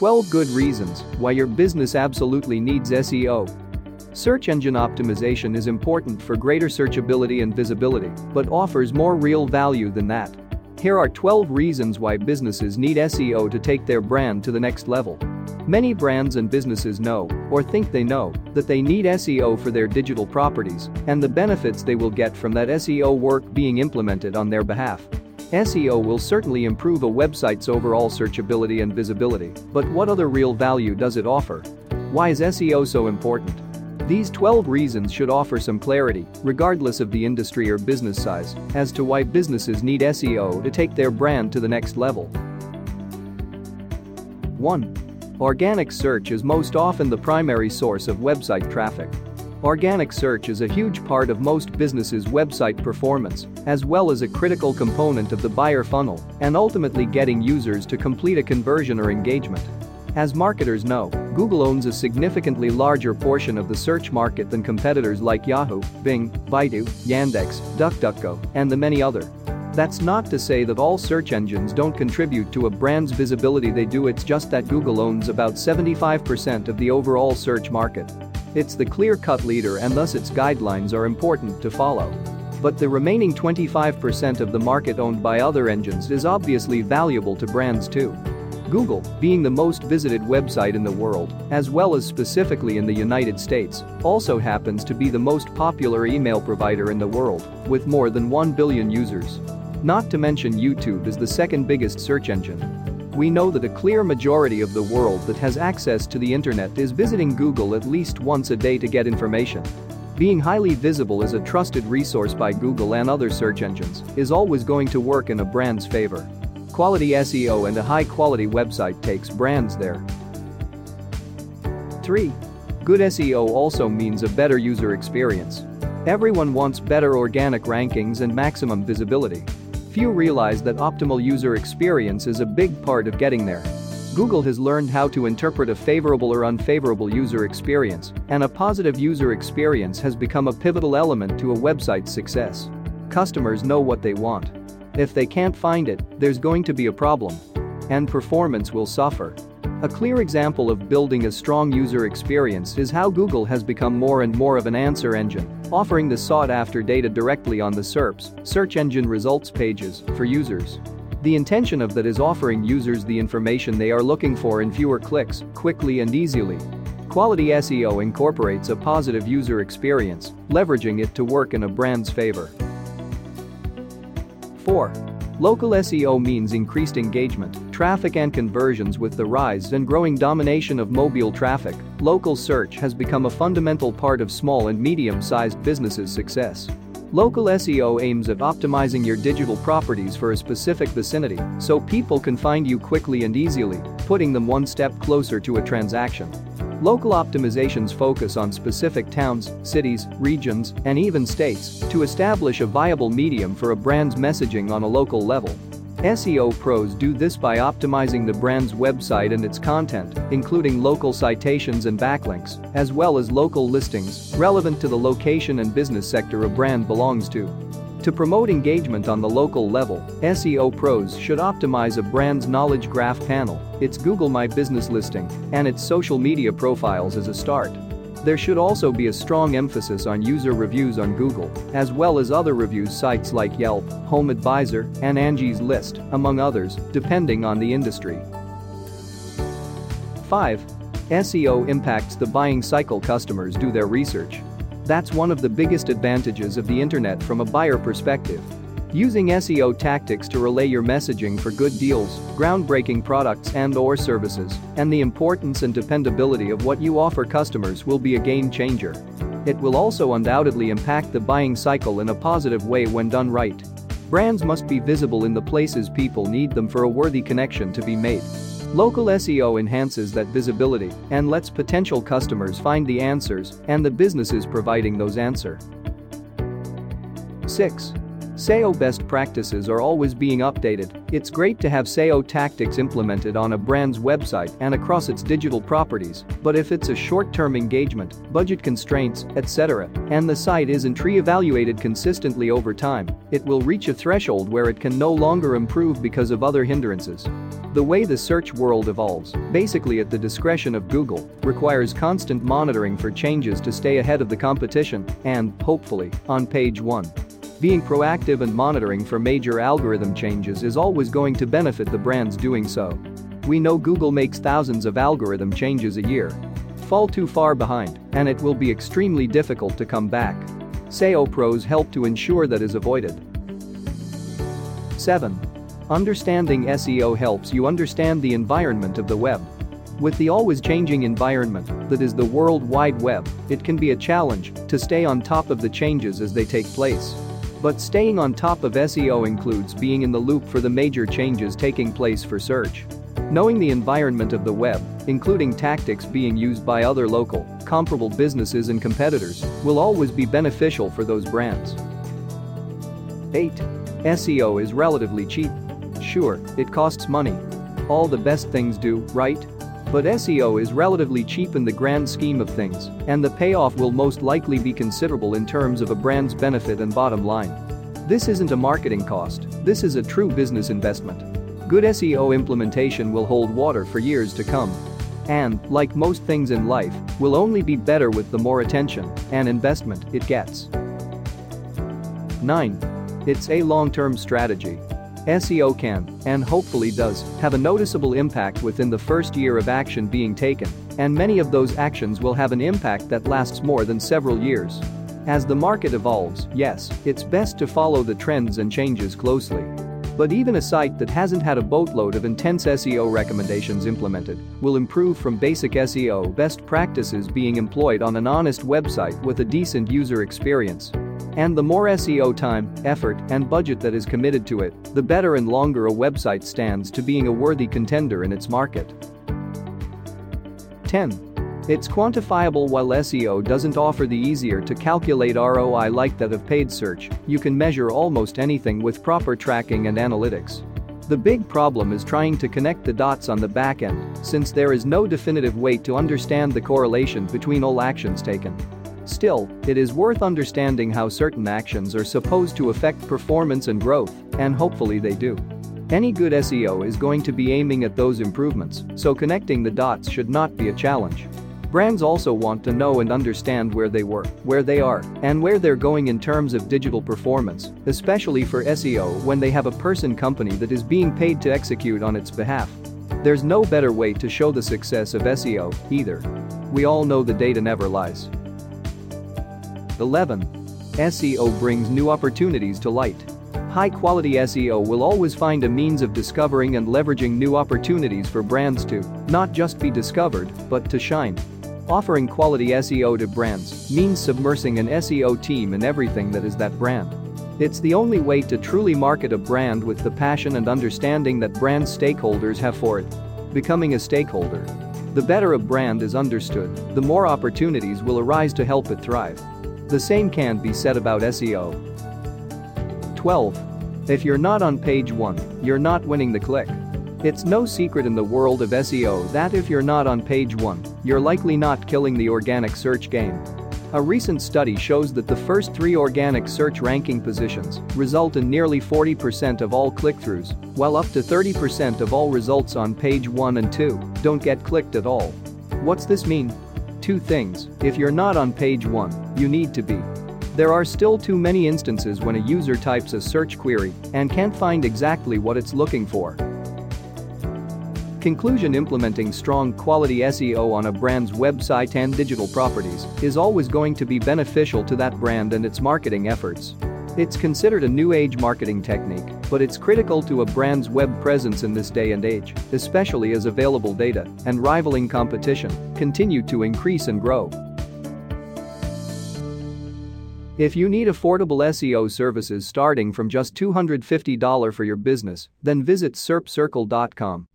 12 good reasons why your business absolutely needs SEO. Search engine optimization is important for greater searchability and visibility, but offers more real value than that. Here are 12 reasons why businesses need SEO to take their brand to the next level. Many brands and businesses know, or think they know, that they need SEO for their digital properties and the benefits they will get from that SEO work being implemented on their behalf. SEO will certainly improve a website's overall searchability and visibility, but what other real value does it offer? Why is SEO so important? These 12 reasons should offer some clarity, regardless of the industry or business size, as to why businesses need SEO to take their brand to the next level. 1. Organic search is most often the primary source of website traffic. Organic search is a huge part of most businesses' website performance, as well as a critical component of the buyer funnel and ultimately getting users to complete a conversion or engagement. As marketers know, Google owns a significantly larger portion of the search market than competitors like Yahoo, Bing, Baidu, Yandex, DuckDuckGo, and the many other. That's not to say that all search engines don't contribute to a brand's visibility they do it's just that Google owns about 75% of the overall search market. It's the clear-cut leader and thus its guidelines are important to follow. But the remaining 25% of the market owned by other engines is obviously valuable to brands too. Google, being the most visited website in the world, as well as specifically in the United States, also happens to be the most popular email provider in the world, with more than 1 billion users. Not to mention YouTube is the second biggest search engine, we know that a clear majority of the world that has access to the internet is visiting Google at least once a day to get information. Being highly visible as a trusted resource by Google and other search engines is always going to work in a brand's favor. Quality SEO and a high-quality website takes brands there. 3. Good SEO also means a better user experience. Everyone wants better organic rankings and maximum visibility. Few realize that optimal user experience is a big part of getting there. Google has learned how to interpret a favorable or unfavorable user experience, and a positive user experience has become a pivotal element to a website's success. Customers know what they want. If they can't find it, there's going to be a problem. And performance will suffer. A clear example of building a strong user experience is how Google has become more and more of an answer engine, offering the sought-after data directly on the SERPs search engine results pages for users. The intention of that is offering users the information they are looking for in fewer clicks, quickly and easily. Quality SEO incorporates a positive user experience, leveraging it to work in a brand's favor. 4. Local SEO means increased engagement, traffic and conversions with the rise and growing domination of mobile traffic. Local search has become a fundamental part of small and medium-sized businesses' success. Local SEO aims at optimizing your digital properties for a specific vicinity so people can find you quickly and easily, putting them one step closer to a transaction. Local optimizations focus on specific towns, cities, regions, and even states to establish a viable medium for a brand's messaging on a local level. SEO pros do this by optimizing the brand's website and its content, including local citations and backlinks, as well as local listings relevant to the location and business sector a brand belongs to. To promote engagement on the local level, SEO pros should optimize a brand's knowledge graph panel, its Google My Business listing, and its social media profiles as a start. There should also be a strong emphasis on user reviews on Google, as well as other reviews sites like Yelp, Home Advisor, and Angie's List, among others, depending on the industry. 5. SEO impacts the buying cycle customers do their research. That's one of the biggest advantages of the internet from a buyer perspective. Using SEO tactics to relay your messaging for good deals, groundbreaking products and or services, and the importance and dependability of what you offer customers will be a game changer. It will also undoubtedly impact the buying cycle in a positive way when done right. Brands must be visible in the places people need them for a worthy connection to be made. Local SEO enhances that visibility and lets potential customers find the answers and the businesses providing those answer. 6. SEO best practices are always being updated. It's great to have SEO tactics implemented on a brand's website and across its digital properties, but if it's a short-term engagement, budget constraints, etc., and the site isn't re-evaluated consistently over time, it will reach a threshold where it can no longer improve because of other hindrances. The way the search world evolves, basically at the discretion of Google, requires constant monitoring for changes to stay ahead of the competition and, hopefully, on page 1. Being proactive and monitoring for major algorithm changes is always going to benefit the brands doing so. We know Google makes thousands of algorithm changes a year. Fall too far behind, and it will be extremely difficult to come back. SEO pros help to ensure that is avoided. 7. Understanding SEO helps you understand the environment of the web. With the always changing environment that is the World Wide Web, it can be a challenge to stay on top of the changes as they take place. But staying on top of SEO includes being in the loop for the major changes taking place for search. Knowing the environment of the web, including tactics being used by other local, comparable businesses and competitors, will always be beneficial for those brands. 8. SEO is relatively cheap. Sure, it costs money. All the best things do, right? But SEO is relatively cheap in the grand scheme of things, and the payoff will most likely be considerable in terms of a brand's benefit and bottom line. This isn't a marketing cost, this is a true business investment. Good SEO implementation will hold water for years to come. And, like most things in life, will only be better with the more attention and investment it gets. 9. It's a long-term strategy SEO can, and hopefully does, have a noticeable impact within the first year of action being taken, and many of those actions will have an impact that lasts more than several years. As the market evolves, yes, it's best to follow the trends and changes closely. But even a site that hasn't had a boatload of intense SEO recommendations implemented will improve from basic SEO best practices being employed on an honest website with a decent user experience. And the more SEO time, effort, and budget that is committed to it, the better and longer a website stands to being a worthy contender in its market. 10. It's quantifiable while SEO doesn't offer the easier to calculate ROI like that of paid search, you can measure almost anything with proper tracking and analytics. The big problem is trying to connect the dots on the back end, since there is no definitive way to understand the correlation between all actions taken. Still, it is worth understanding how certain actions are supposed to affect performance and growth, and hopefully they do. Any good SEO is going to be aiming at those improvements, so connecting the dots should not be a challenge. Brands also want to know and understand where they were, where they are, and where they're going in terms of digital performance, especially for SEO when they have a person company that is being paid to execute on its behalf. There's no better way to show the success of SEO, either. We all know the data never lies. 11. SEO brings new opportunities to light. High-quality SEO will always find a means of discovering and leveraging new opportunities for brands to not just be discovered, but to shine. Offering quality SEO to brands means submersing an SEO team in everything that is that brand. It's the only way to truly market a brand with the passion and understanding that brand stakeholders have for it. Becoming a stakeholder. The better a brand is understood, the more opportunities will arise to help it thrive. The same can be said about SEO. 12. If you're not on page 1, you're not winning the click. It's no secret in the world of SEO that if you're not on page 1, you're likely not killing the organic search game. A recent study shows that the first three organic search ranking positions result in nearly 40% of all click-throughs, while up to 30% of all results on page 1 and 2 don't get clicked at all. What's this mean? Two things, if you're not on page 1, you need to be. There are still too many instances when a user types a search query and can't find exactly what it's looking for. Conclusion Implementing strong quality SEO on a brand's website and digital properties is always going to be beneficial to that brand and its marketing efforts. It's considered a new age marketing technique, but it's critical to a brand's web presence in this day and age, especially as available data and rivaling competition continue to increase and grow. If you need affordable SEO services starting from just $250 for your business, then visit SERPCircle.com.